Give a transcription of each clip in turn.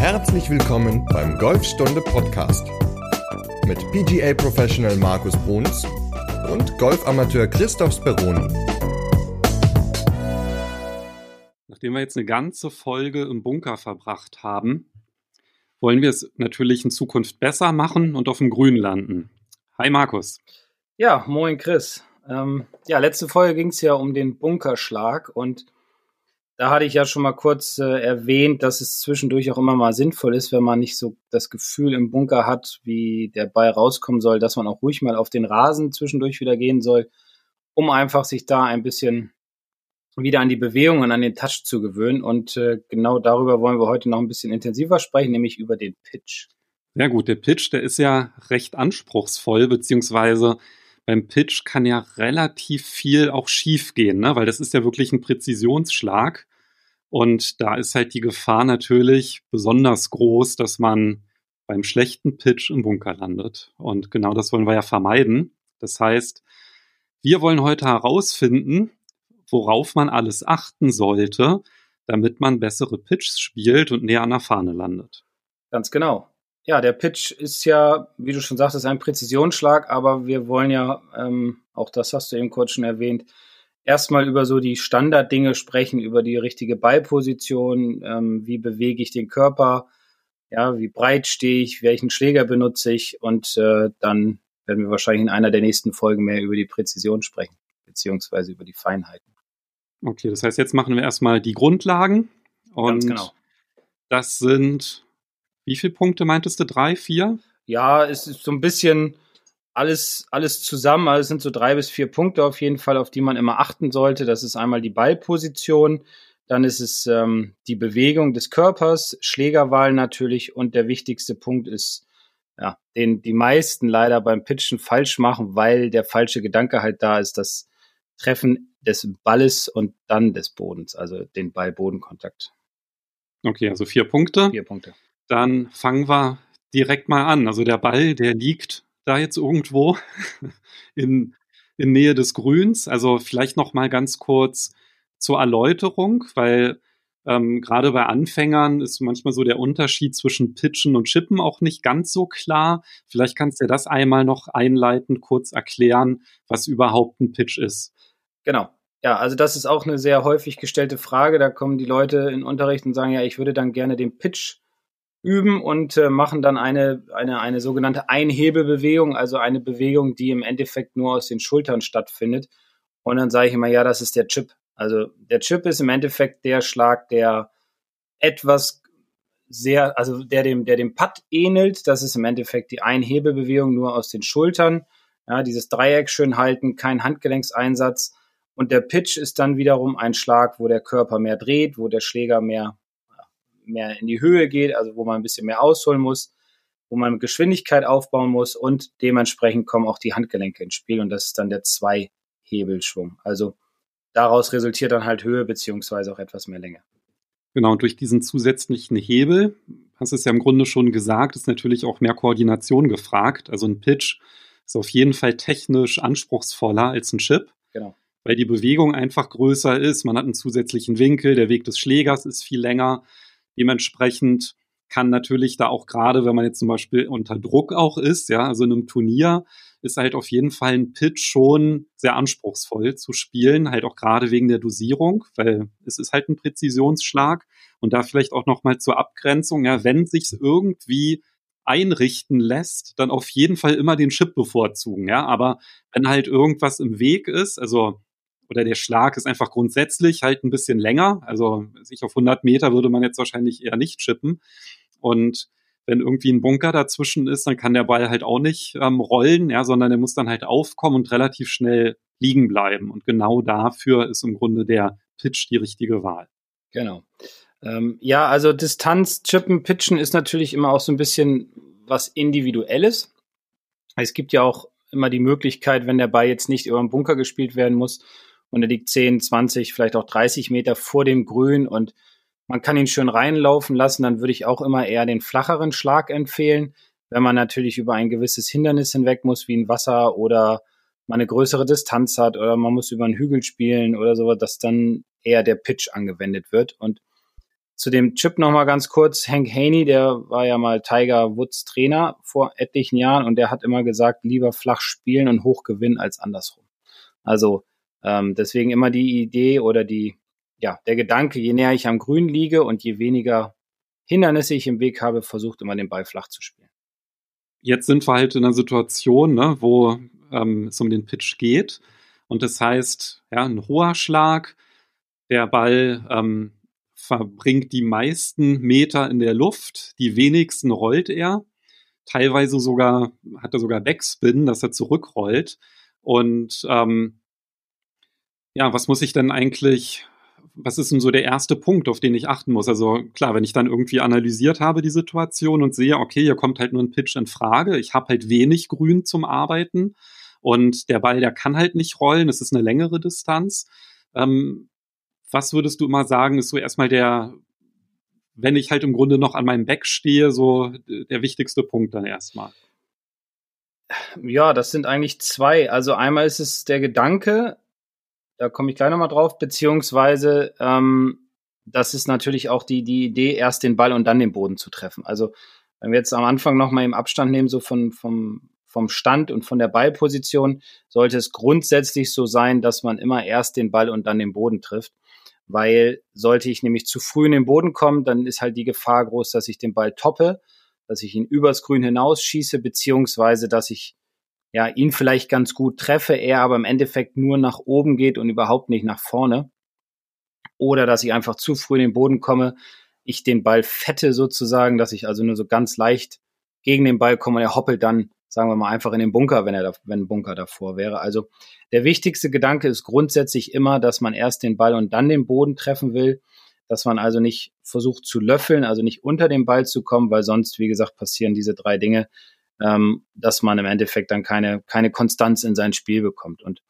Herzlich willkommen beim Golfstunde Podcast mit PGA Professional Markus Bruns und Golfamateur Christoph Speroni. Nachdem wir jetzt eine ganze Folge im Bunker verbracht haben, wollen wir es natürlich in Zukunft besser machen und auf dem Grün landen. Hi Markus. Ja, moin Chris. Ähm, ja, letzte Folge ging es ja um den Bunkerschlag und da hatte ich ja schon mal kurz äh, erwähnt, dass es zwischendurch auch immer mal sinnvoll ist, wenn man nicht so das Gefühl im Bunker hat, wie der Ball rauskommen soll, dass man auch ruhig mal auf den Rasen zwischendurch wieder gehen soll, um einfach sich da ein bisschen wieder an die Bewegung und an den Touch zu gewöhnen. Und äh, genau darüber wollen wir heute noch ein bisschen intensiver sprechen, nämlich über den Pitch. Ja gut, der Pitch, der ist ja recht anspruchsvoll, beziehungsweise beim Pitch kann ja relativ viel auch schief gehen, ne? weil das ist ja wirklich ein Präzisionsschlag. Und da ist halt die Gefahr natürlich besonders groß, dass man beim schlechten Pitch im Bunker landet. Und genau das wollen wir ja vermeiden. Das heißt, wir wollen heute herausfinden, worauf man alles achten sollte, damit man bessere Pitches spielt und näher an der Fahne landet. Ganz genau. Ja, der Pitch ist ja, wie du schon sagtest, ein Präzisionsschlag, aber wir wollen ja, ähm, auch das hast du eben kurz schon erwähnt, erstmal über so die Standarddinge sprechen, über die richtige Ballposition, ähm, wie bewege ich den Körper, ja, wie breit stehe ich, welchen Schläger benutze ich und äh, dann werden wir wahrscheinlich in einer der nächsten Folgen mehr über die Präzision sprechen, beziehungsweise über die Feinheiten. Okay, das heißt, jetzt machen wir erstmal die Grundlagen und genau. das sind, wie viele Punkte meintest du? Drei, vier? Ja, es ist so ein bisschen, alles, alles zusammen. Also es sind so drei bis vier Punkte auf jeden Fall, auf die man immer achten sollte. Das ist einmal die Ballposition, dann ist es ähm, die Bewegung des Körpers, Schlägerwahl natürlich und der wichtigste Punkt ist, ja, den die meisten leider beim Pitchen falsch machen, weil der falsche Gedanke halt da ist, das Treffen des Balles und dann des Bodens, also den Ball-Bodenkontakt. Okay, also vier Punkte. Vier Punkte. Dann fangen wir direkt mal an. Also der Ball, der liegt da jetzt irgendwo in, in Nähe des Grüns. Also vielleicht noch mal ganz kurz zur Erläuterung, weil ähm, gerade bei Anfängern ist manchmal so der Unterschied zwischen Pitchen und Chippen auch nicht ganz so klar. Vielleicht kannst du das einmal noch einleitend kurz erklären, was überhaupt ein Pitch ist. Genau. Ja, also das ist auch eine sehr häufig gestellte Frage. Da kommen die Leute in Unterricht und sagen, ja, ich würde dann gerne den Pitch üben und äh, machen dann eine, eine, eine sogenannte Einhebelbewegung, also eine Bewegung, die im Endeffekt nur aus den Schultern stattfindet. Und dann sage ich immer, ja, das ist der Chip. Also der Chip ist im Endeffekt der Schlag, der etwas sehr, also der dem, der dem Putt ähnelt. Das ist im Endeffekt die Einhebelbewegung nur aus den Schultern. Ja, dieses Dreieck schön halten, kein Handgelenkseinsatz. Und der Pitch ist dann wiederum ein Schlag, wo der Körper mehr dreht, wo der Schläger mehr mehr in die Höhe geht, also wo man ein bisschen mehr ausholen muss, wo man Geschwindigkeit aufbauen muss und dementsprechend kommen auch die Handgelenke ins Spiel und das ist dann der Zwei-Hebelschwung. Also daraus resultiert dann halt Höhe beziehungsweise auch etwas mehr Länge. Genau, und durch diesen zusätzlichen Hebel, hast du es ja im Grunde schon gesagt, ist natürlich auch mehr Koordination gefragt. Also ein Pitch ist auf jeden Fall technisch anspruchsvoller als ein Chip. Genau. Weil die Bewegung einfach größer ist, man hat einen zusätzlichen Winkel, der Weg des Schlägers ist viel länger. Dementsprechend kann natürlich da auch gerade, wenn man jetzt zum Beispiel unter Druck auch ist, ja, also in einem Turnier, ist halt auf jeden Fall ein Pitch schon sehr anspruchsvoll zu spielen, halt auch gerade wegen der Dosierung, weil es ist halt ein Präzisionsschlag. Und da vielleicht auch nochmal zur Abgrenzung, ja, wenn sich's irgendwie einrichten lässt, dann auf jeden Fall immer den Chip bevorzugen, ja, aber wenn halt irgendwas im Weg ist, also oder der Schlag ist einfach grundsätzlich halt ein bisschen länger. Also sich auf 100 Meter würde man jetzt wahrscheinlich eher nicht chippen. Und wenn irgendwie ein Bunker dazwischen ist, dann kann der Ball halt auch nicht ähm, rollen, ja, sondern er muss dann halt aufkommen und relativ schnell liegen bleiben. Und genau dafür ist im Grunde der Pitch die richtige Wahl. Genau. Ähm, ja, also Distanz, Chippen, Pitchen ist natürlich immer auch so ein bisschen was Individuelles. Es gibt ja auch immer die Möglichkeit, wenn der Ball jetzt nicht über den Bunker gespielt werden muss, und er liegt 10, 20, vielleicht auch 30 Meter vor dem Grün und man kann ihn schön reinlaufen lassen, dann würde ich auch immer eher den flacheren Schlag empfehlen. Wenn man natürlich über ein gewisses Hindernis hinweg muss, wie ein Wasser oder man eine größere Distanz hat oder man muss über einen Hügel spielen oder sowas, dass dann eher der Pitch angewendet wird. Und Zu dem Chip nochmal ganz kurz. Hank Haney, der war ja mal Tiger Woods Trainer vor etlichen Jahren und der hat immer gesagt, lieber flach spielen und hoch gewinnen als andersrum. Also ähm, deswegen immer die Idee oder die, ja, der Gedanke, je näher ich am Grün liege und je weniger Hindernisse ich im Weg habe, versucht immer den Ball flach zu spielen. Jetzt sind wir halt in einer Situation, ne, wo ähm, es um den Pitch geht. Und das heißt, ja, ein hoher Schlag, der Ball ähm, verbringt die meisten Meter in der Luft, die wenigsten rollt er. Teilweise sogar hat er sogar Backspin, dass er zurückrollt. Und ähm, ja, was muss ich denn eigentlich, was ist denn so der erste Punkt, auf den ich achten muss? Also klar, wenn ich dann irgendwie analysiert habe die Situation und sehe, okay, hier kommt halt nur ein Pitch in Frage, ich habe halt wenig Grün zum Arbeiten und der Ball, der kann halt nicht rollen, es ist eine längere Distanz. Ähm, was würdest du immer sagen, ist so erstmal der, wenn ich halt im Grunde noch an meinem Back stehe, so der wichtigste Punkt dann erstmal? Ja, das sind eigentlich zwei. Also einmal ist es der Gedanke, da komme ich gleich nochmal drauf, beziehungsweise ähm, das ist natürlich auch die, die Idee, erst den Ball und dann den Boden zu treffen. Also wenn wir jetzt am Anfang nochmal im Abstand nehmen, so von, vom, vom Stand und von der Ballposition, sollte es grundsätzlich so sein, dass man immer erst den Ball und dann den Boden trifft. Weil sollte ich nämlich zu früh in den Boden kommen, dann ist halt die Gefahr groß, dass ich den Ball toppe, dass ich ihn übers Grün hinausschieße, beziehungsweise dass ich ja, ihn vielleicht ganz gut treffe, er aber im Endeffekt nur nach oben geht und überhaupt nicht nach vorne. Oder dass ich einfach zu früh in den Boden komme, ich den Ball fette sozusagen, dass ich also nur so ganz leicht gegen den Ball komme und er hoppelt dann, sagen wir mal, einfach in den Bunker, wenn er da, wenn ein Bunker davor wäre. Also der wichtigste Gedanke ist grundsätzlich immer, dass man erst den Ball und dann den Boden treffen will, dass man also nicht versucht zu löffeln, also nicht unter den Ball zu kommen, weil sonst, wie gesagt, passieren diese drei Dinge, ähm, dass man im Endeffekt dann keine, keine Konstanz in sein Spiel bekommt. Und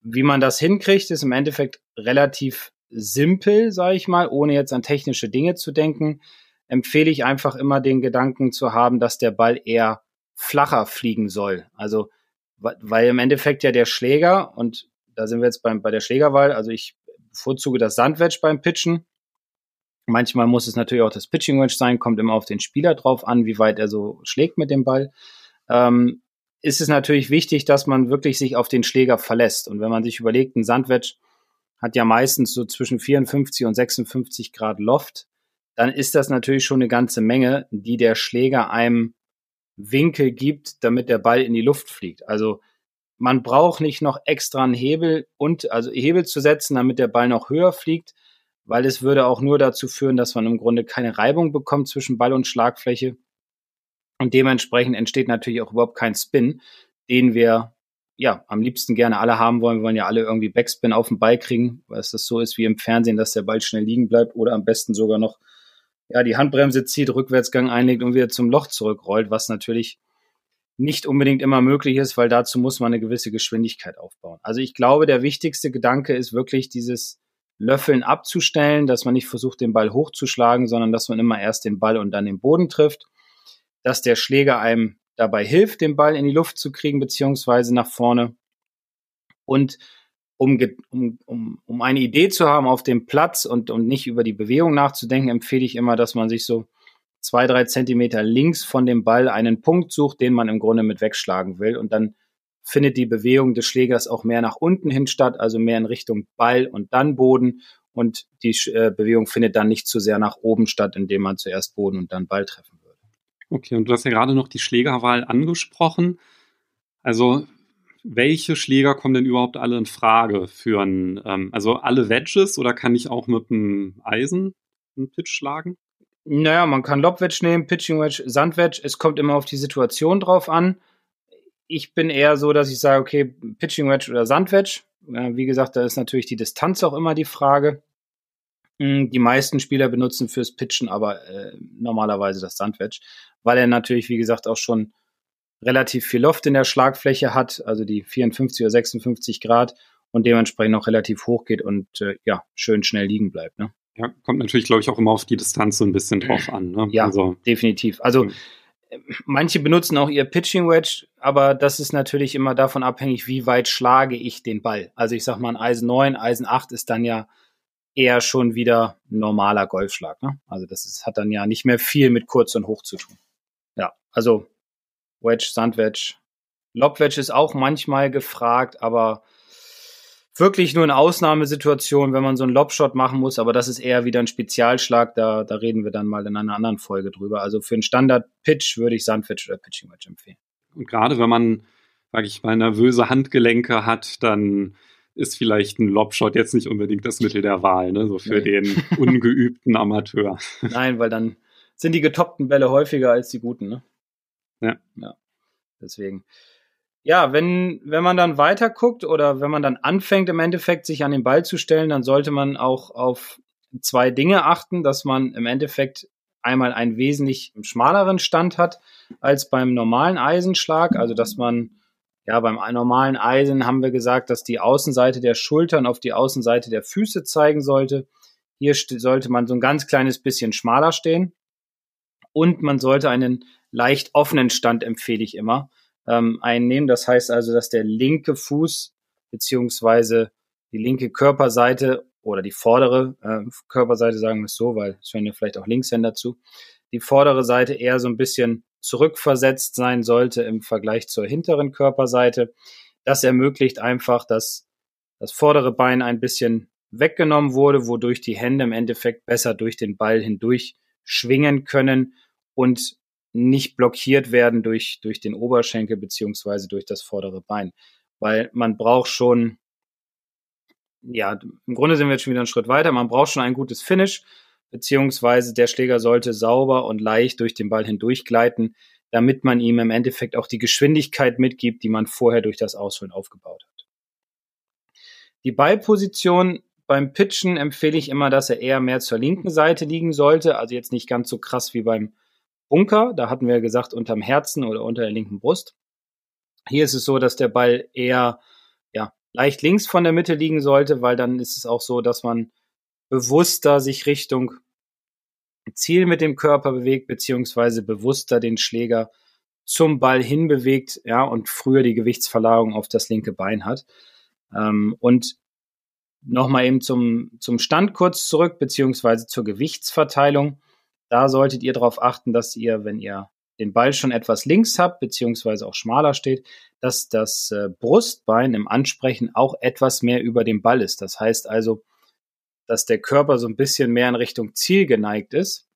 wie man das hinkriegt, ist im Endeffekt relativ simpel, sage ich mal, ohne jetzt an technische Dinge zu denken, empfehle ich einfach immer den Gedanken zu haben, dass der Ball eher flacher fliegen soll. Also, weil im Endeffekt ja der Schläger, und da sind wir jetzt beim, bei der Schlägerwahl, also ich bevorzuge das Sandwedge beim Pitchen, Manchmal muss es natürlich auch das Pitching Range sein, kommt immer auf den Spieler drauf an, wie weit er so schlägt mit dem Ball. Ähm, ist es natürlich wichtig, dass man wirklich sich auf den Schläger verlässt. Und wenn man sich überlegt, ein Sandwedge hat ja meistens so zwischen 54 und 56 Grad Loft, dann ist das natürlich schon eine ganze Menge, die der Schläger einem Winkel gibt, damit der Ball in die Luft fliegt. Also man braucht nicht noch extra einen Hebel und also Hebel zu setzen, damit der Ball noch höher fliegt, weil es würde auch nur dazu führen, dass man im Grunde keine Reibung bekommt zwischen Ball und Schlagfläche. Und dementsprechend entsteht natürlich auch überhaupt kein Spin, den wir ja am liebsten gerne alle haben wollen. Wir wollen ja alle irgendwie Backspin auf den Ball kriegen, weil es das so ist wie im Fernsehen, dass der Ball schnell liegen bleibt oder am besten sogar noch ja die Handbremse zieht, Rückwärtsgang einlegt und wieder zum Loch zurückrollt, was natürlich nicht unbedingt immer möglich ist, weil dazu muss man eine gewisse Geschwindigkeit aufbauen. Also ich glaube, der wichtigste Gedanke ist wirklich dieses Löffeln abzustellen, dass man nicht versucht, den Ball hochzuschlagen, sondern dass man immer erst den Ball und dann den Boden trifft, dass der Schläger einem dabei hilft, den Ball in die Luft zu kriegen, beziehungsweise nach vorne. Und um, um, um, eine Idee zu haben auf dem Platz und, und nicht über die Bewegung nachzudenken, empfehle ich immer, dass man sich so zwei, drei Zentimeter links von dem Ball einen Punkt sucht, den man im Grunde mit wegschlagen will und dann findet die Bewegung des Schlägers auch mehr nach unten hin statt, also mehr in Richtung Ball und dann Boden. Und die äh, Bewegung findet dann nicht zu sehr nach oben statt, indem man zuerst Boden und dann Ball treffen würde. Okay, und du hast ja gerade noch die Schlägerwahl angesprochen. Also welche Schläger kommen denn überhaupt alle in Frage für ein, ähm, also alle Wedges oder kann ich auch mit einem Eisen einen Pitch schlagen? Naja, man kann Lobwedge nehmen, Pitching Wedge, Sandwedge. Es kommt immer auf die Situation drauf an ich bin eher so, dass ich sage, okay, Pitching Wedge oder Sandwedge. Wie gesagt, da ist natürlich die Distanz auch immer die Frage. Hm, die meisten Spieler benutzen fürs Pitchen aber äh, normalerweise das Sandwedge, weil er natürlich, wie gesagt, auch schon relativ viel Loft in der Schlagfläche hat, also die 54 oder 56 Grad und dementsprechend auch relativ hoch geht und äh, ja, schön schnell liegen bleibt. Ne? Ja, kommt natürlich, glaube ich, auch immer auf die Distanz so ein bisschen drauf an. Ne? Ja, also, definitiv. Also manche benutzen auch ihr Pitching Wedge, aber das ist natürlich immer davon abhängig, wie weit schlage ich den Ball. Also ich sag mal, ein Eisen 9, Eisen 8 ist dann ja eher schon wieder normaler Golfschlag. Ne? Also das ist, hat dann ja nicht mehr viel mit kurz und hoch zu tun. Ja, also Wedge, Sandwedge. Lobwedge ist auch manchmal gefragt, aber wirklich nur in Ausnahmesituationen, wenn man so einen Lobshot machen muss, aber das ist eher wieder ein Spezialschlag, da, da reden wir dann mal in einer anderen Folge drüber. Also für einen Standard-Pitch würde ich Sandwich oder Pitching Wedge empfehlen. Und gerade wenn man, sage ich mal, nervöse Handgelenke hat, dann ist vielleicht ein Lobshot jetzt nicht unbedingt das Mittel der Wahl, ne? so für nee. den ungeübten Amateur. Nein, weil dann sind die getoppten Bälle häufiger als die guten. Ne? Ja. Ja, deswegen ja, wenn, wenn man dann weiter guckt oder wenn man dann anfängt, im Endeffekt sich an den Ball zu stellen, dann sollte man auch auf zwei Dinge achten, dass man im Endeffekt einmal einen wesentlich schmaleren Stand hat als beim normalen Eisenschlag, also dass man ja, beim normalen Eisen haben wir gesagt, dass die Außenseite der Schultern auf die Außenseite der Füße zeigen sollte. Hier sollte man so ein ganz kleines bisschen schmaler stehen. Und man sollte einen leicht offenen Stand empfehle ich immer ähm, einnehmen. Das heißt also, dass der linke Fuß beziehungsweise die linke Körperseite oder die vordere äh, Körperseite, sagen wir es so, weil es hören ja vielleicht auch Linkshänder zu, die vordere Seite eher so ein bisschen zurückversetzt sein sollte im Vergleich zur hinteren Körperseite. Das ermöglicht einfach, dass das vordere Bein ein bisschen weggenommen wurde, wodurch die Hände im Endeffekt besser durch den Ball hindurch schwingen können und nicht blockiert werden durch, durch den Oberschenkel beziehungsweise durch das vordere Bein. Weil man braucht schon, ja, im Grunde sind wir jetzt schon wieder einen Schritt weiter, man braucht schon ein gutes Finish, beziehungsweise der Schläger sollte sauber und leicht durch den Ball hindurch gleiten, damit man ihm im Endeffekt auch die Geschwindigkeit mitgibt, die man vorher durch das Ausholen aufgebaut hat. Die Ballposition beim Pitchen empfehle ich immer, dass er eher mehr zur linken Seite liegen sollte, also jetzt nicht ganz so krass wie beim Bunker, da hatten wir gesagt unterm Herzen oder unter der linken Brust. Hier ist es so, dass der Ball eher ja, leicht links von der Mitte liegen sollte, weil dann ist es auch so, dass man bewusster sich Richtung Ziel mit dem Körper bewegt, beziehungsweise bewusster den Schläger zum Ball hinbewegt, ja, und früher die Gewichtsverlagerung auf das linke Bein hat. Ähm, und nochmal eben zum, zum Stand kurz zurück, beziehungsweise zur Gewichtsverteilung. Da solltet ihr darauf achten, dass ihr, wenn ihr den Ball schon etwas links habt, beziehungsweise auch schmaler steht, dass das äh, Brustbein im Ansprechen auch etwas mehr über dem Ball ist. Das heißt also, dass der Körper so ein bisschen mehr in Richtung Ziel geneigt ist,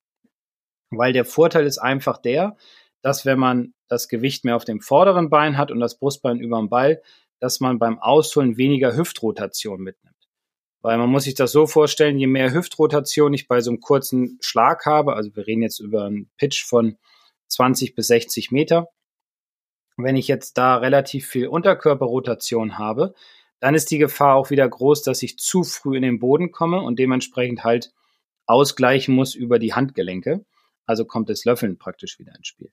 weil der Vorteil ist einfach der, dass wenn man das Gewicht mehr auf dem vorderen Bein hat und das Brustbein über dem Ball, dass man beim Ausholen weniger Hüftrotation mitnimmt. Weil man muss sich das so vorstellen, je mehr Hüftrotation ich bei so einem kurzen Schlag habe, also wir reden jetzt über einen Pitch von 20 bis 60 Meter, wenn ich jetzt da relativ viel Unterkörperrotation habe, dann ist die Gefahr auch wieder groß, dass ich zu früh in den Boden komme und dementsprechend halt ausgleichen muss über die Handgelenke. Also kommt das Löffeln praktisch wieder ins Spiel.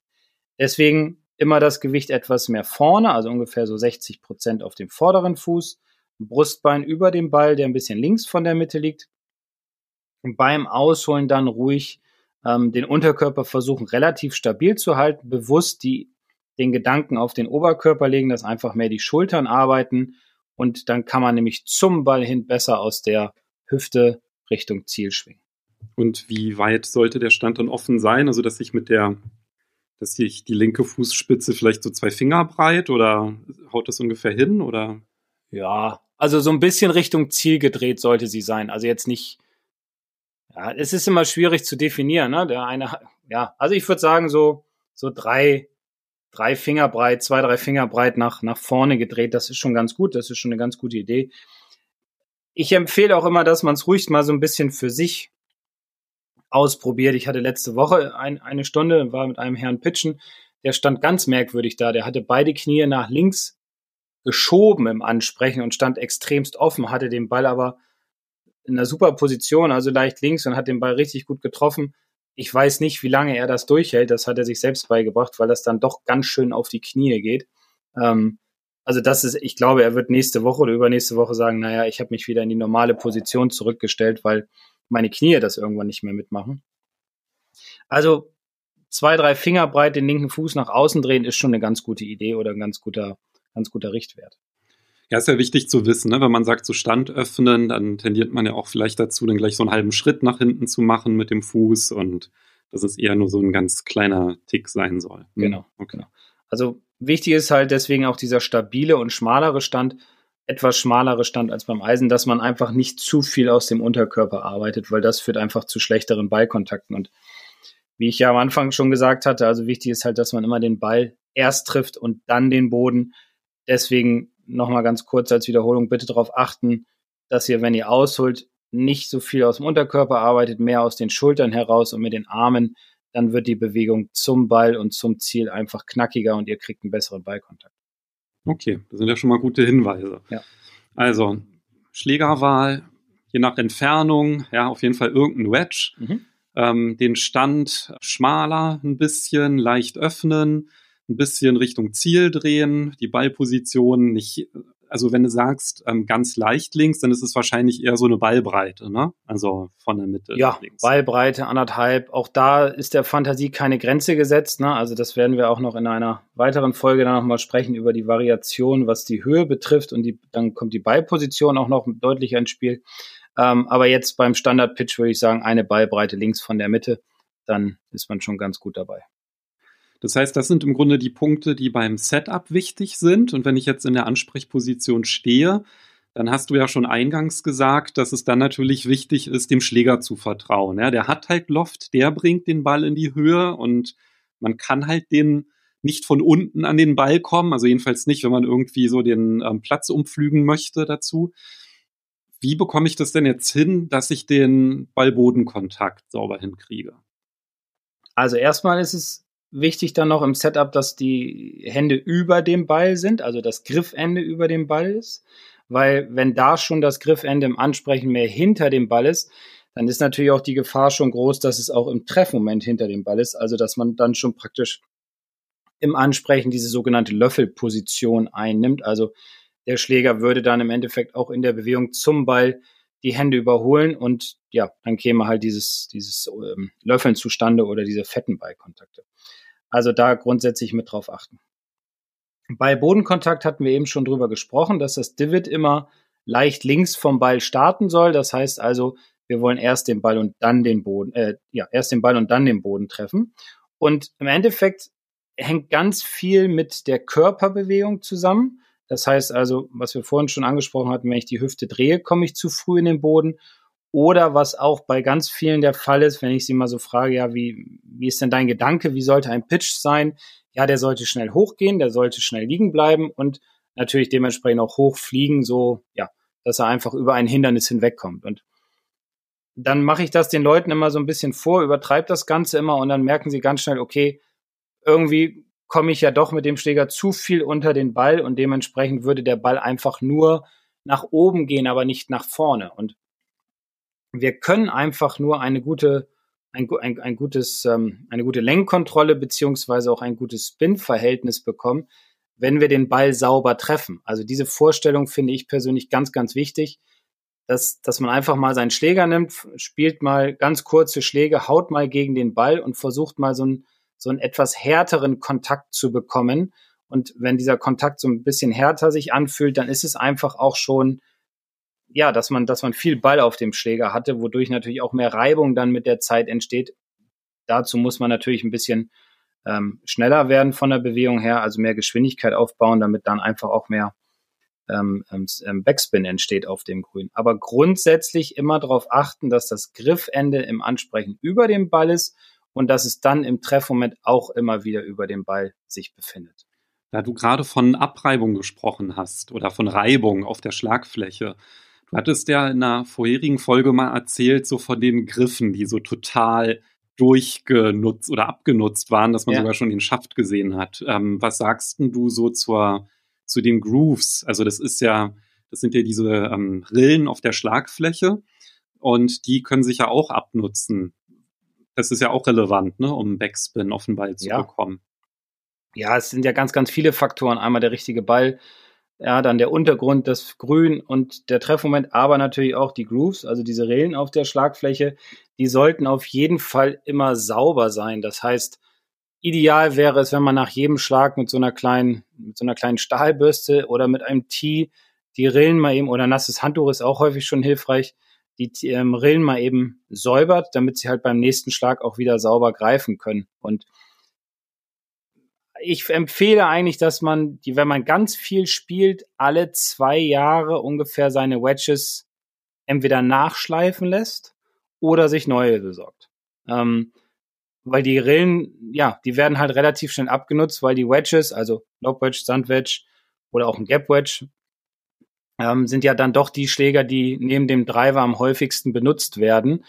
Deswegen immer das Gewicht etwas mehr vorne, also ungefähr so 60 Prozent auf dem vorderen Fuß Brustbein über dem Ball, der ein bisschen links von der Mitte liegt. Und beim Ausholen dann ruhig ähm, den Unterkörper versuchen relativ stabil zu halten, bewusst die, den Gedanken auf den Oberkörper legen, dass einfach mehr die Schultern arbeiten und dann kann man nämlich zum Ball hin besser aus der Hüfte Richtung Ziel schwingen. Und wie weit sollte der Stand dann offen sein? Also, dass ich mit der, dass sich die linke Fußspitze vielleicht so zwei Finger breit oder haut das ungefähr hin oder? Ja, also so ein bisschen Richtung Ziel gedreht sollte sie sein. Also jetzt nicht, ja, es ist immer schwierig zu definieren, ne? Der eine, ja, also ich würde sagen, so, so drei, drei Finger breit, zwei, drei Finger breit nach, nach vorne gedreht, das ist schon ganz gut, das ist schon eine ganz gute Idee. Ich empfehle auch immer, dass man es ruhig mal so ein bisschen für sich ausprobiert. Ich hatte letzte Woche ein, eine Stunde, war mit einem Herrn pitchen, der stand ganz merkwürdig da. Der hatte beide Knie nach links geschoben im Ansprechen und stand extremst offen, hatte den Ball aber in einer super Position, also leicht links und hat den Ball richtig gut getroffen. Ich weiß nicht, wie lange er das durchhält. Das hat er sich selbst beigebracht, weil das dann doch ganz schön auf die Knie geht. Ähm, also das ist, ich glaube, er wird nächste Woche oder übernächste Woche sagen, naja, ich habe mich wieder in die normale Position zurückgestellt, weil meine Knie das irgendwann nicht mehr mitmachen. Also zwei, drei Finger breit den linken Fuß nach außen drehen ist schon eine ganz gute Idee oder ein ganz guter ganz guter Richtwert. Ja, ist ja wichtig zu wissen, ne? wenn man sagt, so Stand öffnen, dann tendiert man ja auch vielleicht dazu, dann gleich so einen halben Schritt nach hinten zu machen mit dem Fuß und dass es eher nur so ein ganz kleiner Tick sein soll. Hm. Genau, okay. Genau. Also wichtig ist halt deswegen auch dieser stabile und schmalere Stand, etwas schmalere Stand als beim Eisen, dass man einfach nicht zu viel aus dem Unterkörper arbeitet, weil das führt einfach zu schlechteren Ballkontakten. Und wie ich ja am Anfang schon gesagt hatte, also wichtig ist halt, dass man immer den Ball erst trifft und dann den Boden. Deswegen nochmal ganz kurz als Wiederholung, bitte darauf achten, dass ihr, wenn ihr ausholt, nicht so viel aus dem Unterkörper arbeitet, mehr aus den Schultern heraus und mit den Armen, dann wird die Bewegung zum Ball und zum Ziel einfach knackiger und ihr kriegt einen besseren Ballkontakt. Okay, das sind ja schon mal gute Hinweise. Ja. Also, Schlägerwahl, je nach Entfernung, ja, auf jeden Fall irgendein Wedge. Mhm. Ähm, den Stand schmaler ein bisschen, leicht öffnen, ein bisschen Richtung Ziel drehen, die Ballposition nicht, also wenn du sagst ähm, ganz leicht links, dann ist es wahrscheinlich eher so eine Ballbreite, ne? Also von der Mitte. Ja, links. Ballbreite anderthalb. Auch da ist der Fantasie keine Grenze gesetzt, ne? Also das werden wir auch noch in einer weiteren Folge dann nochmal sprechen über die Variation, was die Höhe betrifft und die, dann kommt die Ballposition auch noch deutlich ins Spiel. Ähm, aber jetzt beim Standard-Pitch würde ich sagen, eine Ballbreite links von der Mitte, dann ist man schon ganz gut dabei. Das heißt, das sind im Grunde die Punkte, die beim Setup wichtig sind. Und wenn ich jetzt in der Ansprechposition stehe, dann hast du ja schon eingangs gesagt, dass es dann natürlich wichtig ist, dem Schläger zu vertrauen. Ja, der hat halt Loft, der bringt den Ball in die Höhe und man kann halt den nicht von unten an den Ball kommen, also jedenfalls nicht, wenn man irgendwie so den ähm, Platz umflügen möchte dazu. Wie bekomme ich das denn jetzt hin, dass ich den Ball-Boden-Kontakt sauber hinkriege? Also erstmal ist es wichtig dann noch im Setup, dass die Hände über dem Ball sind, also das Griffende über dem Ball ist, weil wenn da schon das Griffende im Ansprechen mehr hinter dem Ball ist, dann ist natürlich auch die Gefahr schon groß, dass es auch im Treffmoment hinter dem Ball ist, also dass man dann schon praktisch im Ansprechen diese sogenannte Löffelposition einnimmt, also der Schläger würde dann im Endeffekt auch in der Bewegung zum Ball die Hände überholen und ja, dann käme halt dieses, dieses ähm, Löffeln zustande oder diese fetten Ballkontakte. Also da grundsätzlich mit drauf achten. Bei Bodenkontakt hatten wir eben schon drüber gesprochen, dass das Divid immer leicht links vom Ball starten soll. Das heißt also, wir wollen erst den Ball und dann den Boden, äh, ja, erst den Ball und dann den Boden treffen. Und im Endeffekt hängt ganz viel mit der Körperbewegung zusammen. Das heißt also, was wir vorhin schon angesprochen hatten, wenn ich die Hüfte drehe, komme ich zu früh in den Boden. Oder was auch bei ganz vielen der Fall ist, wenn ich sie mal so frage, ja, wie, wie ist denn dein Gedanke? Wie sollte ein Pitch sein? Ja, der sollte schnell hochgehen, der sollte schnell liegen bleiben und natürlich dementsprechend auch hochfliegen, so, ja, dass er einfach über ein Hindernis hinwegkommt. Und dann mache ich das den Leuten immer so ein bisschen vor, übertreibe das Ganze immer und dann merken sie ganz schnell, okay, irgendwie komme ich ja doch mit dem Schläger zu viel unter den Ball und dementsprechend würde der Ball einfach nur nach oben gehen, aber nicht nach vorne. Und wir können einfach nur eine gute, ein, ein, ein gutes, ähm, eine gute Lenkkontrolle beziehungsweise auch ein gutes Spin-Verhältnis bekommen, wenn wir den Ball sauber treffen. Also diese Vorstellung finde ich persönlich ganz, ganz wichtig, dass, dass man einfach mal seinen Schläger nimmt, spielt mal ganz kurze Schläge, haut mal gegen den Ball und versucht mal so ein so einen etwas härteren Kontakt zu bekommen. Und wenn dieser Kontakt so ein bisschen härter sich anfühlt, dann ist es einfach auch schon, ja, dass man, dass man viel Ball auf dem Schläger hatte, wodurch natürlich auch mehr Reibung dann mit der Zeit entsteht. Dazu muss man natürlich ein bisschen ähm, schneller werden von der Bewegung her, also mehr Geschwindigkeit aufbauen, damit dann einfach auch mehr ähm, ähm, Backspin entsteht auf dem Grün. Aber grundsätzlich immer darauf achten, dass das Griffende im Ansprechen über dem Ball ist und dass es dann im Treffmoment auch immer wieder über dem Ball sich befindet. Da du gerade von Abreibung gesprochen hast oder von Reibung auf der Schlagfläche. Du hattest ja in einer vorherigen Folge mal erzählt, so von den Griffen, die so total durchgenutzt oder abgenutzt waren, dass man ja. sogar schon den Schaft gesehen hat. Ähm, was sagst du so zur, zu den Grooves? Also das ist ja, das sind ja diese ähm, Rillen auf der Schlagfläche und die können sich ja auch abnutzen. Das ist ja auch relevant, ne, um Backspin auf den Ball zu ja. bekommen. Ja, es sind ja ganz, ganz viele Faktoren. Einmal der richtige Ball, ja, dann der Untergrund, das Grün und der Treffmoment, aber natürlich auch die Grooves, also diese Rillen auf der Schlagfläche, die sollten auf jeden Fall immer sauber sein. Das heißt, ideal wäre es, wenn man nach jedem Schlag mit so einer kleinen, mit so einer kleinen Stahlbürste oder mit einem Tee die Rillen mal eben, oder nasses Handtuch ist auch häufig schon hilfreich, die ähm, Rillen mal eben säubert, damit sie halt beim nächsten Schlag auch wieder sauber greifen können. Und ich empfehle eigentlich, dass man, die, wenn man ganz viel spielt, alle zwei Jahre ungefähr seine Wedges entweder nachschleifen lässt oder sich neue besorgt. Ähm, weil die Rillen, ja, die werden halt relativ schnell abgenutzt, weil die Wedges, also Lob Wedge, Sand Wedge oder auch ein Gap Wedge, ähm, sind ja dann doch die Schläger, die neben dem Driver am häufigsten benutzt werden.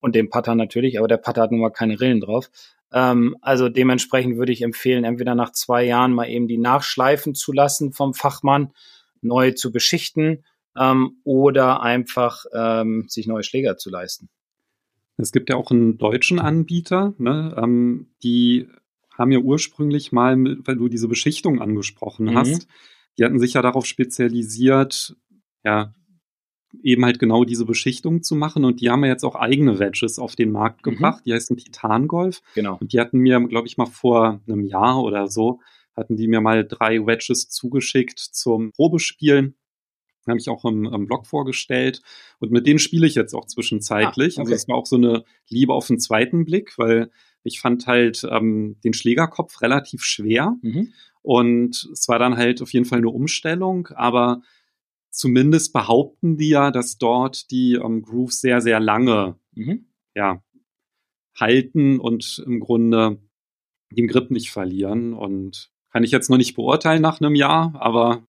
Und dem Putter natürlich, aber der Putter hat nun mal keine Rillen drauf. Ähm, also dementsprechend würde ich empfehlen, entweder nach zwei Jahren mal eben die nachschleifen zu lassen vom Fachmann, neu zu beschichten ähm, oder einfach ähm, sich neue Schläger zu leisten. Es gibt ja auch einen deutschen Anbieter, ne, ähm, die haben ja ursprünglich mal, weil du diese Beschichtung angesprochen mhm. hast, die hatten sich ja darauf spezialisiert, ja, eben halt genau diese Beschichtung zu machen. Und die haben ja jetzt auch eigene Wedges auf den Markt mhm. gebracht. Die heißen Titan Golf. Genau. Und die hatten mir, glaube ich, mal vor einem Jahr oder so, hatten die mir mal drei Wedges zugeschickt zum Probespielen. Habe ich auch im, im Blog vorgestellt. Und mit denen spiele ich jetzt auch zwischenzeitlich. Ah, okay. Also es war auch so eine Liebe auf den zweiten Blick, weil ich fand halt ähm, den Schlägerkopf relativ schwer. Mhm. Und es war dann halt auf jeden Fall eine Umstellung, aber zumindest behaupten die ja, dass dort die ähm, Grooves sehr, sehr lange mhm. ja, halten und im Grunde den Grip nicht verlieren. Und kann ich jetzt noch nicht beurteilen nach einem Jahr, aber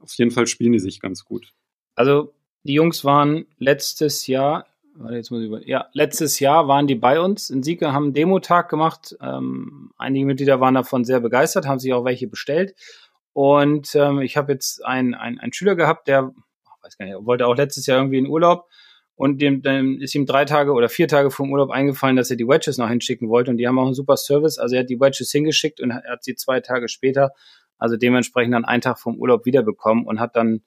auf jeden Fall spielen die sich ganz gut. Also die Jungs waren letztes Jahr, jetzt muss ich über, ja, letztes Jahr waren die bei uns in Sieke, haben einen Demotag gemacht. Ähm, einige Mitglieder waren davon sehr begeistert, haben sich auch welche bestellt. Und ähm, ich habe jetzt einen, einen, einen Schüler gehabt, der, weiß gar nicht, wollte auch letztes Jahr irgendwie in Urlaub und dem, dem ist ihm drei Tage oder vier Tage vor dem Urlaub eingefallen, dass er die Wedges noch hinschicken wollte und die haben auch einen super Service. Also er hat die Wedges hingeschickt und er hat sie zwei Tage später, also dementsprechend dann einen Tag vom Urlaub wiederbekommen und hat dann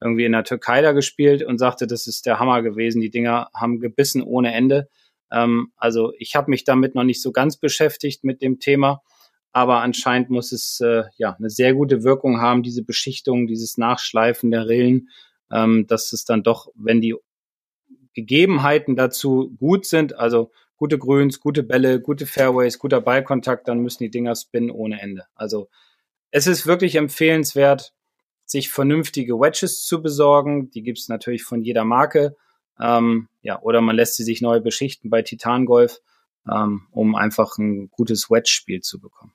irgendwie in der Türkei da gespielt und sagte, das ist der Hammer gewesen. Die Dinger haben gebissen ohne Ende. Ähm, also ich habe mich damit noch nicht so ganz beschäftigt mit dem Thema aber anscheinend muss es äh, ja eine sehr gute Wirkung haben, diese Beschichtung, dieses Nachschleifen der Rillen, ähm, dass es dann doch, wenn die Gegebenheiten dazu gut sind, also gute Grüns, gute Bälle, gute Fairways, guter Ballkontakt, dann müssen die Dinger spinnen ohne Ende. Also es ist wirklich empfehlenswert, sich vernünftige Wedges zu besorgen. Die gibt's natürlich von jeder Marke. Ähm, ja, oder man lässt sie sich neu beschichten bei Titan Golf, ähm, um einfach ein gutes Wedge-Spiel zu bekommen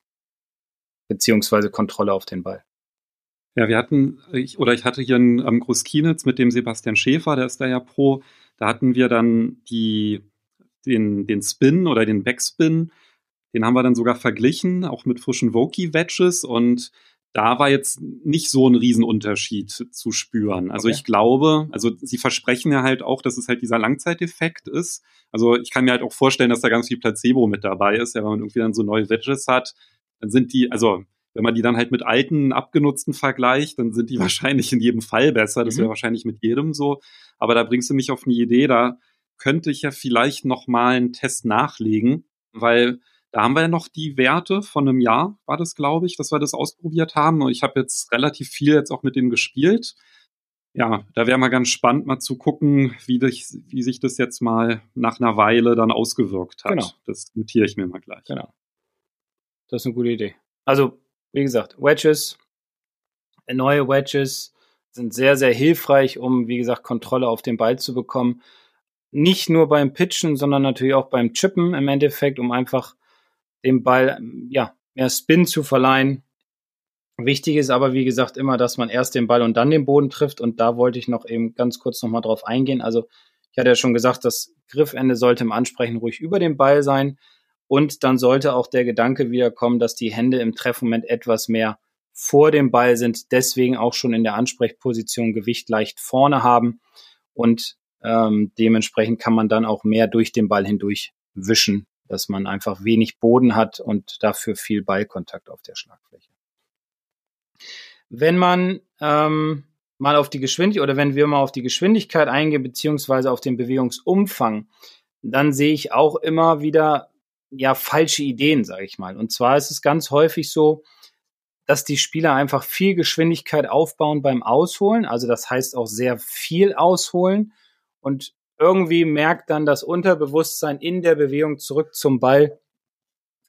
beziehungsweise Kontrolle auf den Ball. Ja, wir hatten, ich, oder ich hatte hier einen am Großkienitz mit dem Sebastian Schäfer, der ist da ja Pro. Da hatten wir dann die, den, den Spin oder den Backspin. Den haben wir dann sogar verglichen, auch mit frischen Voki-Wedges. Und da war jetzt nicht so ein Riesenunterschied zu spüren. Also okay. ich glaube, also sie versprechen ja halt auch, dass es halt dieser Langzeiteffekt ist. Also ich kann mir halt auch vorstellen, dass da ganz viel Placebo mit dabei ist, ja, wenn man irgendwie dann so neue Wedges hat, dann sind die, also wenn man die dann halt mit alten, abgenutzten vergleicht, dann sind die wahrscheinlich in jedem Fall besser. Das mhm. wäre wahrscheinlich mit jedem so. Aber da bringst du mich auf eine Idee, da könnte ich ja vielleicht noch mal einen Test nachlegen, weil da haben wir ja noch die Werte von einem Jahr, war das, glaube ich, dass wir das ausprobiert haben. Und ich habe jetzt relativ viel jetzt auch mit denen gespielt. Ja, da wäre mal ganz spannend, mal zu gucken, wie, dich, wie sich das jetzt mal nach einer Weile dann ausgewirkt hat. Genau. Das notiere ich mir mal gleich. Genau. Das ist eine gute Idee. Also, wie gesagt, Wedges, neue Wedges sind sehr, sehr hilfreich, um, wie gesagt, Kontrolle auf den Ball zu bekommen. Nicht nur beim Pitchen, sondern natürlich auch beim Chippen im Endeffekt, um einfach dem Ball, ja, mehr Spin zu verleihen. Wichtig ist aber, wie gesagt, immer, dass man erst den Ball und dann den Boden trifft. Und da wollte ich noch eben ganz kurz nochmal drauf eingehen. Also, ich hatte ja schon gesagt, das Griffende sollte im Ansprechen ruhig über dem Ball sein. Und dann sollte auch der Gedanke wiederkommen, dass die Hände im Treffmoment etwas mehr vor dem Ball sind, deswegen auch schon in der Ansprechposition Gewicht leicht vorne haben und ähm, dementsprechend kann man dann auch mehr durch den Ball hindurch wischen, dass man einfach wenig Boden hat und dafür viel Ballkontakt auf der Schlagfläche. Wenn man ähm, mal auf die Geschwindigkeit oder wenn wir mal auf die Geschwindigkeit eingehen, beziehungsweise auf den Bewegungsumfang, dann sehe ich auch immer wieder ja falsche Ideen, sage ich mal. Und zwar ist es ganz häufig so, dass die Spieler einfach viel Geschwindigkeit aufbauen beim Ausholen. Also das heißt auch sehr viel ausholen. Und irgendwie merkt dann das Unterbewusstsein in der Bewegung zurück zum Ball,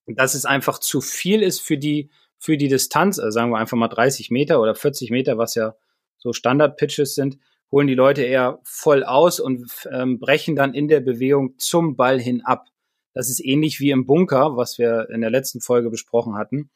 dass es einfach zu viel ist für die, für die Distanz. Also sagen wir einfach mal 30 Meter oder 40 Meter, was ja so Standard-Pitches sind, holen die Leute eher voll aus und ähm, brechen dann in der Bewegung zum Ball hin ab. Das ist ähnlich wie im Bunker, was wir in der letzten Folge besprochen hatten.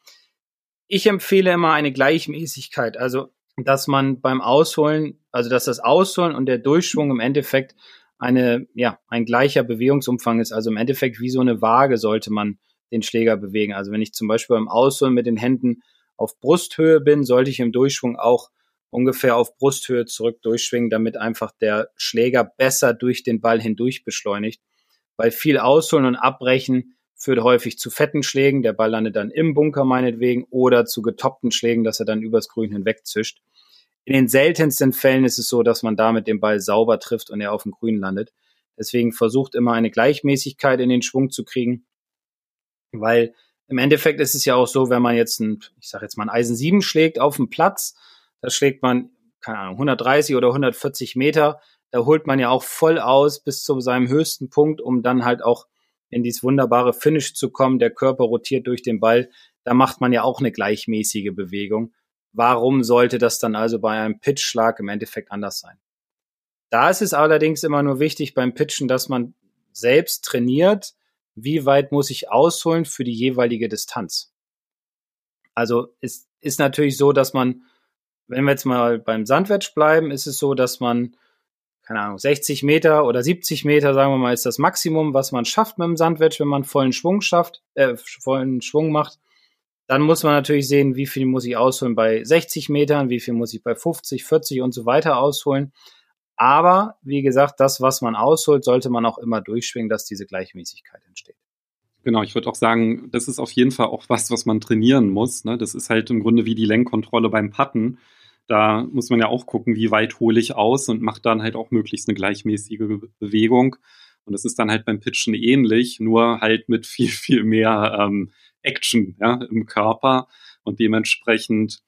Ich empfehle immer eine Gleichmäßigkeit, also dass man beim Ausholen, also dass das Ausholen und der Durchschwung im Endeffekt eine, ja, ein gleicher Bewegungsumfang ist. Also im Endeffekt wie so eine Waage sollte man den Schläger bewegen. Also wenn ich zum Beispiel beim Ausholen mit den Händen auf Brusthöhe bin, sollte ich im Durchschwung auch ungefähr auf Brusthöhe zurück durchschwingen, damit einfach der Schläger besser durch den Ball hindurch beschleunigt. Weil viel Ausholen und Abbrechen führt häufig zu fetten Schlägen. Der Ball landet dann im Bunker meinetwegen oder zu getoppten Schlägen, dass er dann übers Grün hinweg zischt. In den seltensten Fällen ist es so, dass man damit den Ball sauber trifft und er auf dem Grün landet. Deswegen versucht immer eine Gleichmäßigkeit in den Schwung zu kriegen, weil im Endeffekt ist es ja auch so, wenn man jetzt ein, ich sage jetzt mal ein Eisen 7 schlägt auf dem Platz, da schlägt man, keine Ahnung, 130 oder 140 Meter, da holt man ja auch voll aus bis zu seinem höchsten Punkt, um dann halt auch in dieses wunderbare Finish zu kommen. Der Körper rotiert durch den Ball. Da macht man ja auch eine gleichmäßige Bewegung. Warum sollte das dann also bei einem Pitchschlag im Endeffekt anders sein? Da ist es allerdings immer nur wichtig beim Pitchen, dass man selbst trainiert, wie weit muss ich ausholen für die jeweilige Distanz. Also es ist natürlich so, dass man, wenn wir jetzt mal beim Sandwedge bleiben, ist es so, dass man keine Ahnung, 60 Meter oder 70 Meter, sagen wir mal, ist das Maximum, was man schafft mit dem Sandwedge, wenn man vollen Schwung schafft, äh, vollen Schwung macht. Dann muss man natürlich sehen, wie viel muss ich ausholen bei 60 Metern, wie viel muss ich bei 50, 40 und so weiter ausholen. Aber wie gesagt, das, was man ausholt, sollte man auch immer durchschwingen, dass diese Gleichmäßigkeit entsteht. Genau, ich würde auch sagen, das ist auf jeden Fall auch was, was man trainieren muss. Ne? Das ist halt im Grunde wie die Lenkkontrolle beim Patten. Da muss man ja auch gucken, wie weit hole ich aus und macht dann halt auch möglichst eine gleichmäßige Bewegung. Und das ist dann halt beim Pitchen ähnlich, nur halt mit viel, viel mehr ähm, Action ja, im Körper. Und dementsprechend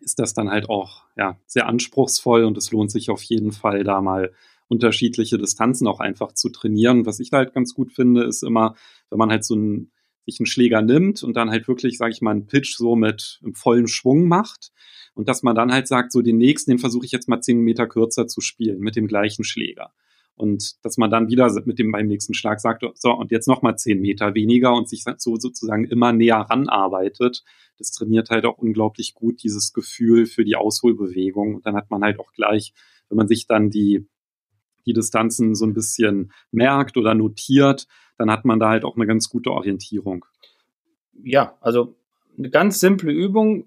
ist das dann halt auch ja, sehr anspruchsvoll und es lohnt sich auf jeden Fall, da mal unterschiedliche Distanzen auch einfach zu trainieren. Was ich da halt ganz gut finde, ist immer, wenn man halt so einen, sich einen Schläger nimmt und dann halt wirklich, sage ich mal, einen Pitch so mit im vollen Schwung macht, und dass man dann halt sagt, so den nächsten, den versuche ich jetzt mal zehn Meter kürzer zu spielen mit dem gleichen Schläger. Und dass man dann wieder mit dem beim nächsten Schlag sagt, so, und jetzt nochmal zehn Meter weniger und sich so sozusagen immer näher ranarbeitet. Das trainiert halt auch unglaublich gut dieses Gefühl für die Ausholbewegung. Und dann hat man halt auch gleich, wenn man sich dann die, die Distanzen so ein bisschen merkt oder notiert, dann hat man da halt auch eine ganz gute Orientierung. Ja, also eine ganz simple Übung.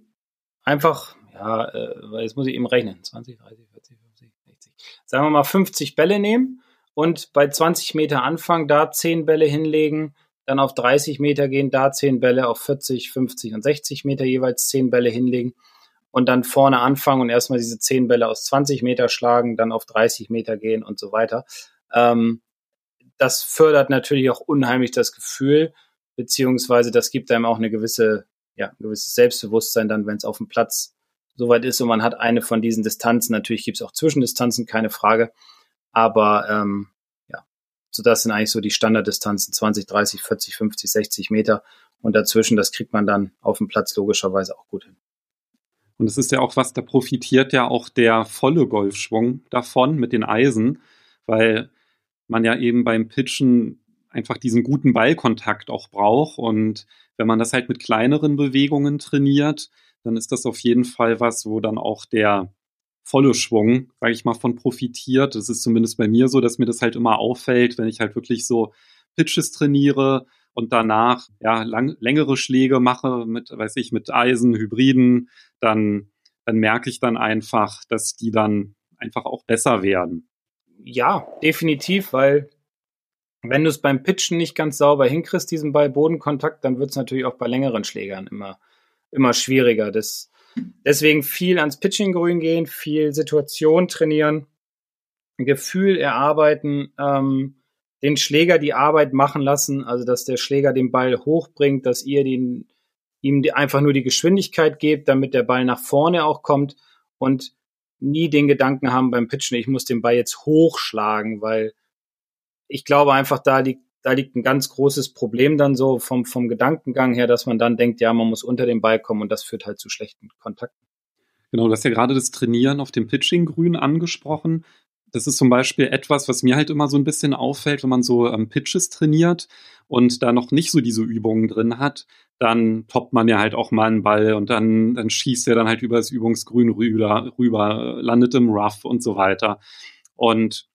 Einfach ja, äh, jetzt muss ich eben rechnen. 20, 30, 40, 50, 60. Sagen wir mal 50 Bälle nehmen und bei 20 Meter Anfang da 10 Bälle hinlegen, dann auf 30 Meter gehen, da 10 Bälle, auf 40, 50 und 60 Meter jeweils 10 Bälle hinlegen und dann vorne anfangen und erstmal diese 10 Bälle aus 20 Meter schlagen, dann auf 30 Meter gehen und so weiter. Ähm, das fördert natürlich auch unheimlich das Gefühl, beziehungsweise das gibt einem auch eine gewisse, ja, ein gewisses Selbstbewusstsein dann, wenn es auf dem Platz soweit ist und man hat eine von diesen Distanzen. Natürlich gibt es auch Zwischendistanzen, keine Frage. Aber ähm, ja, so das sind eigentlich so die Standarddistanzen 20, 30, 40, 50, 60 Meter. Und dazwischen, das kriegt man dann auf dem Platz logischerweise auch gut hin. Und es ist ja auch was, da profitiert ja auch der volle Golfschwung davon mit den Eisen, weil man ja eben beim Pitchen einfach diesen guten Ballkontakt auch braucht. Und wenn man das halt mit kleineren Bewegungen trainiert, dann ist das auf jeden Fall was, wo dann auch der volle Schwung, sage ich mal, von profitiert. Das ist zumindest bei mir so, dass mir das halt immer auffällt, wenn ich halt wirklich so Pitches trainiere und danach ja lang, längere Schläge mache mit, weiß ich, mit Eisen, Hybriden, dann, dann merke ich dann einfach, dass die dann einfach auch besser werden. Ja, definitiv, weil wenn du es beim Pitchen nicht ganz sauber hinkriegst, diesen Ball-Bodenkontakt, dann wird es natürlich auch bei längeren Schlägern immer immer schwieriger. Das, deswegen viel ans Pitching-Grün gehen, viel Situation trainieren, Gefühl erarbeiten, ähm, den Schläger die Arbeit machen lassen, also dass der Schläger den Ball hochbringt, dass ihr den ihm einfach nur die Geschwindigkeit gebt, damit der Ball nach vorne auch kommt und nie den Gedanken haben beim Pitchen, ich muss den Ball jetzt hochschlagen, weil ich glaube einfach, da liegt, da liegt ein ganz großes Problem dann so vom, vom Gedankengang her, dass man dann denkt, ja, man muss unter den Ball kommen und das führt halt zu schlechten Kontakten. Genau, du hast ja gerade das Trainieren auf dem Pitching-Grün angesprochen. Das ist zum Beispiel etwas, was mir halt immer so ein bisschen auffällt, wenn man so ähm, Pitches trainiert und da noch nicht so diese Übungen drin hat, dann toppt man ja halt auch mal einen Ball und dann, dann schießt er dann halt über das Übungsgrün rüber, rüber, landet im Rough und so weiter. Und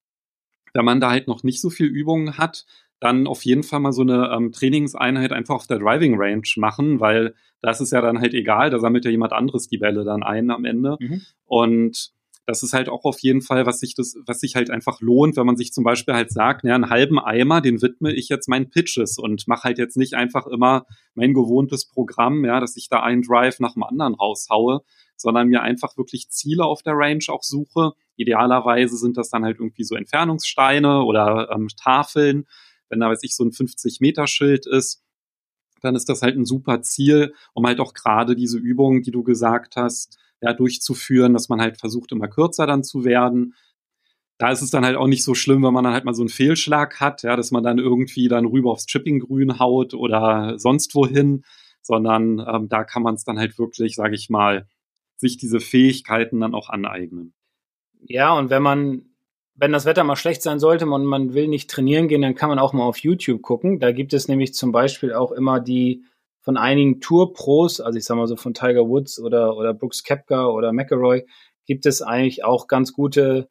wenn man da halt noch nicht so viel Übungen hat, dann auf jeden Fall mal so eine ähm, Trainingseinheit einfach auf der Driving Range machen, weil das ist ja dann halt egal, da sammelt ja jemand anderes die Bälle dann ein am Ende. Mhm. Und das ist halt auch auf jeden Fall, was sich das, was sich halt einfach lohnt, wenn man sich zum Beispiel halt sagt, naja, einen halben Eimer, den widme ich jetzt meinen Pitches und mache halt jetzt nicht einfach immer mein gewohntes Programm, ja, dass ich da einen Drive nach dem anderen raushaue, sondern mir einfach wirklich Ziele auf der Range auch suche. Idealerweise sind das dann halt irgendwie so Entfernungssteine oder ähm, Tafeln. Wenn da, weiß ich, so ein 50-Meter-Schild ist, dann ist das halt ein super Ziel, um halt auch gerade diese Übungen, die du gesagt hast, ja, durchzuführen, dass man halt versucht, immer kürzer dann zu werden. Da ist es dann halt auch nicht so schlimm, wenn man dann halt mal so einen Fehlschlag hat, ja, dass man dann irgendwie dann rüber aufs Chipping-Grün haut oder sonst wohin, sondern ähm, da kann man es dann halt wirklich, sage ich mal, sich diese Fähigkeiten dann auch aneignen. Ja, und wenn man, wenn das Wetter mal schlecht sein sollte und man will nicht trainieren gehen, dann kann man auch mal auf YouTube gucken. Da gibt es nämlich zum Beispiel auch immer die von einigen Tour-Pros, also ich sag mal so von Tiger Woods oder, oder Brooks Kepka oder McElroy, gibt es eigentlich auch ganz gute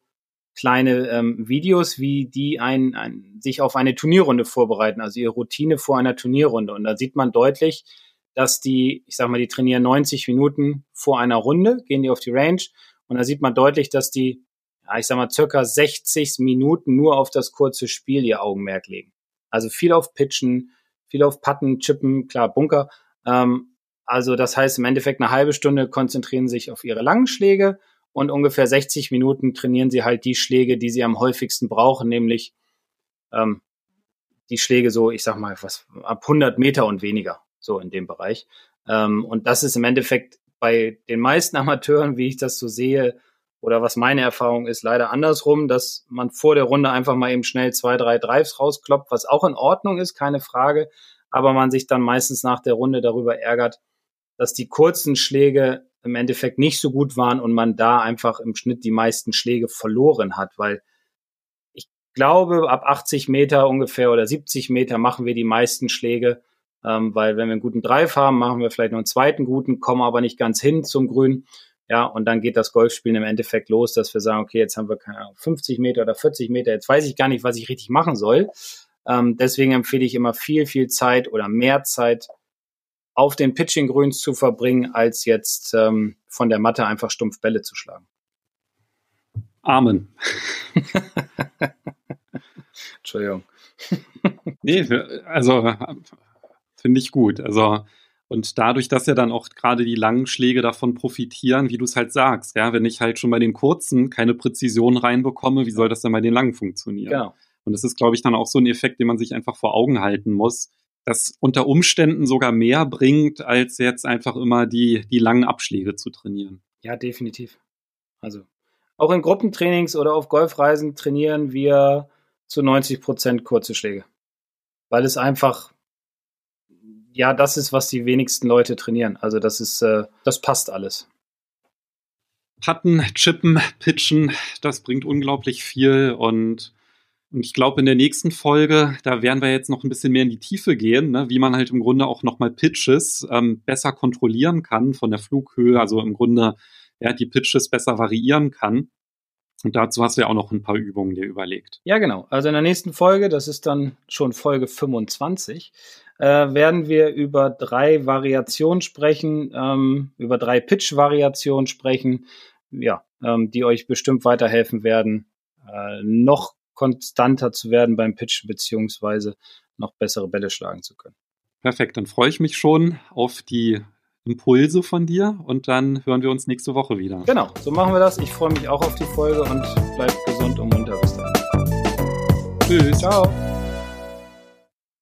kleine ähm, Videos, wie die ein, ein, sich auf eine Turnierrunde vorbereiten, also ihre Routine vor einer Turnierrunde. Und da sieht man deutlich, dass die, ich sag mal, die trainieren 90 Minuten vor einer Runde, gehen die auf die Range. Und da sieht man deutlich, dass die, ich sag mal, circa 60 Minuten nur auf das kurze Spiel ihr Augenmerk legen. Also viel auf Pitchen, viel auf Patten, Chippen, klar, Bunker. Ähm, also das heißt im Endeffekt eine halbe Stunde konzentrieren sich auf ihre langen Schläge und ungefähr 60 Minuten trainieren sie halt die Schläge, die sie am häufigsten brauchen, nämlich ähm, die Schläge so, ich sag mal, was ab 100 Meter und weniger, so in dem Bereich. Ähm, und das ist im Endeffekt bei den meisten Amateuren, wie ich das so sehe, oder was meine Erfahrung ist, leider andersrum, dass man vor der Runde einfach mal eben schnell zwei, drei Drives rauskloppt, was auch in Ordnung ist, keine Frage, aber man sich dann meistens nach der Runde darüber ärgert, dass die kurzen Schläge im Endeffekt nicht so gut waren und man da einfach im Schnitt die meisten Schläge verloren hat, weil ich glaube, ab 80 Meter ungefähr oder 70 Meter machen wir die meisten Schläge, ähm, weil wenn wir einen guten Drive haben, machen wir vielleicht noch einen zweiten guten, kommen aber nicht ganz hin zum Grün ja, und dann geht das Golfspielen im Endeffekt los, dass wir sagen, okay, jetzt haben wir keine Ahnung, 50 Meter oder 40 Meter, jetzt weiß ich gar nicht, was ich richtig machen soll. Ähm, deswegen empfehle ich immer viel, viel Zeit oder mehr Zeit auf den Pitching-Grüns zu verbringen, als jetzt ähm, von der Matte einfach stumpf Bälle zu schlagen. Amen. Entschuldigung. nee, also finde ich gut. Also und dadurch, dass ja dann auch gerade die langen Schläge davon profitieren, wie du es halt sagst, ja, wenn ich halt schon bei den kurzen keine Präzision reinbekomme, wie soll das dann bei den langen funktionieren? Genau. Und das ist, glaube ich, dann auch so ein Effekt, den man sich einfach vor Augen halten muss, das unter Umständen sogar mehr bringt, als jetzt einfach immer die, die langen Abschläge zu trainieren. Ja, definitiv. Also auch in Gruppentrainings oder auf Golfreisen trainieren wir zu 90 Prozent kurze Schläge. Weil es einfach ja, das ist, was die wenigsten Leute trainieren. Also das ist, äh, das passt alles. Putten, Chippen, Pitchen, das bringt unglaublich viel und und ich glaube, in der nächsten Folge, da werden wir jetzt noch ein bisschen mehr in die Tiefe gehen, ne, wie man halt im Grunde auch nochmal Pitches ähm, besser kontrollieren kann von der Flughöhe, also im Grunde ja, die Pitches besser variieren kann. Und dazu hast du ja auch noch ein paar Übungen dir überlegt. Ja, genau. Also in der nächsten Folge, das ist dann schon Folge 25, äh, werden wir über drei Variationen sprechen, ähm, über drei Pitch-Variationen sprechen, ja, ähm, die euch bestimmt weiterhelfen werden, äh, noch konstanter zu werden beim Pitchen beziehungsweise noch bessere Bälle schlagen zu können. Perfekt, dann freue ich mich schon auf die Impulse von dir und dann hören wir uns nächste Woche wieder. Genau, so machen wir das. Ich freue mich auch auf die Folge und bleibt gesund und munter. Bis dann. Tschüss. Ciao.